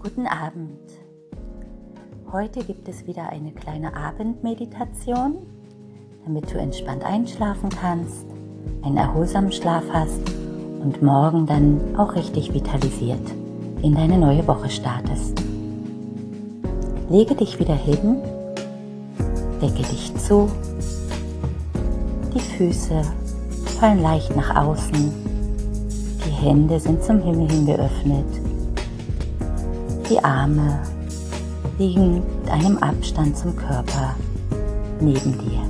Guten Abend. Heute gibt es wieder eine kleine Abendmeditation, damit du entspannt einschlafen kannst, einen erholsamen Schlaf hast und morgen dann auch richtig vitalisiert in deine neue Woche startest. Lege dich wieder hin, decke dich zu, die Füße fallen leicht nach außen, die Hände sind zum Himmel hin geöffnet, die Arme liegen mit einem Abstand zum Körper neben dir.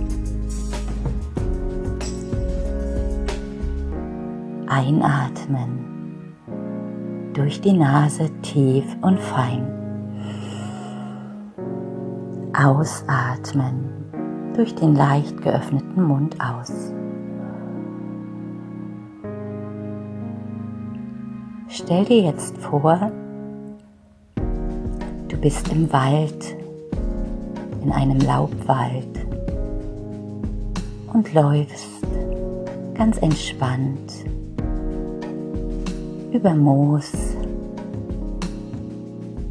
Einatmen durch die Nase tief und fein. Ausatmen durch den leicht geöffneten Mund aus. Stell dir jetzt vor, du bist im Wald, in einem Laubwald und läufst ganz entspannt über Moos,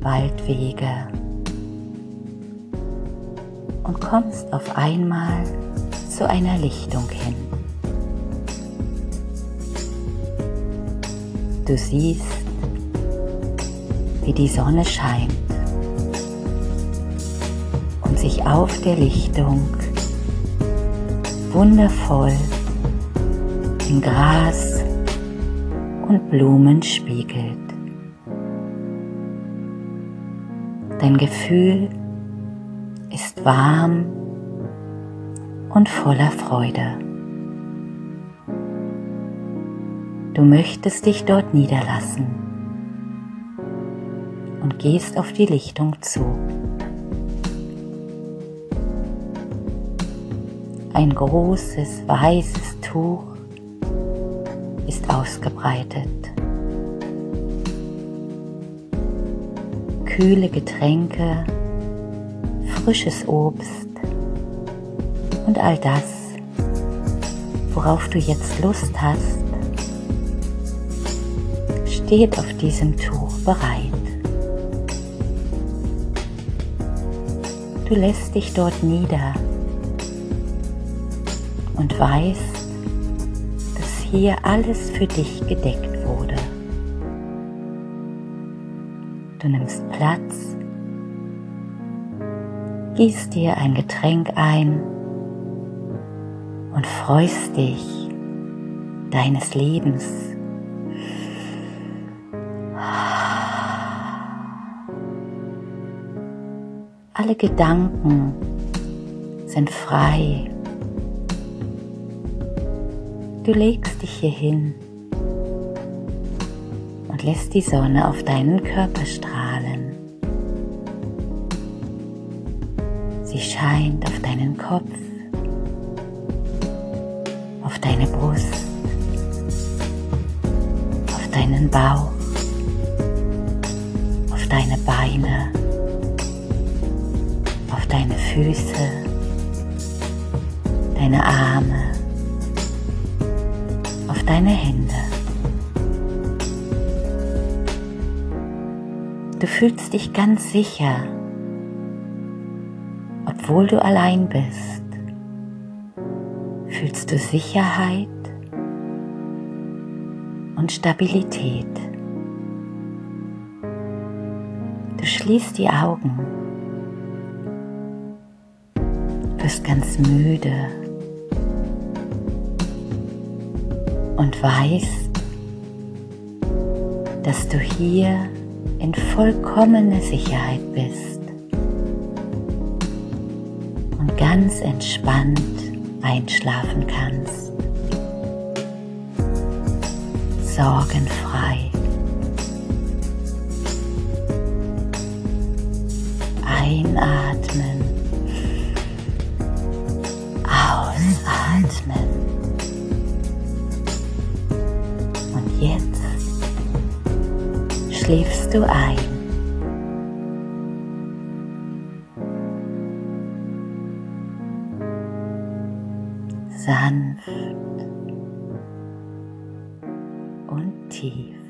Waldwege und kommst auf einmal zu einer Lichtung hin. Du siehst, wie die Sonne scheint sich auf der Lichtung wundervoll in Gras und Blumen spiegelt. Dein Gefühl ist warm und voller Freude. Du möchtest dich dort niederlassen und gehst auf die Lichtung zu. Ein großes weißes Tuch ist ausgebreitet. Kühle Getränke, frisches Obst und all das, worauf du jetzt Lust hast, steht auf diesem Tuch bereit. Du lässt dich dort nieder und weißt, hier alles für dich gedeckt wurde. Du nimmst Platz, gießt dir ein Getränk ein und freust dich deines Lebens. Alle Gedanken sind frei Du legst dich hier hin und lässt die Sonne auf deinen Körper strahlen. Sie scheint auf deinen Kopf, auf deine Brust, auf deinen Bauch, auf deine Beine, auf deine Füße, deine Arme deine Hände. Du fühlst dich ganz sicher, obwohl du allein bist. Fühlst du Sicherheit und Stabilität. Du schließt die Augen, wirst ganz müde und weißt, dass du hier in vollkommener Sicherheit bist und ganz entspannt einschlafen kannst. Sorgenfrei. Schläfst du ein. Sanft und tief.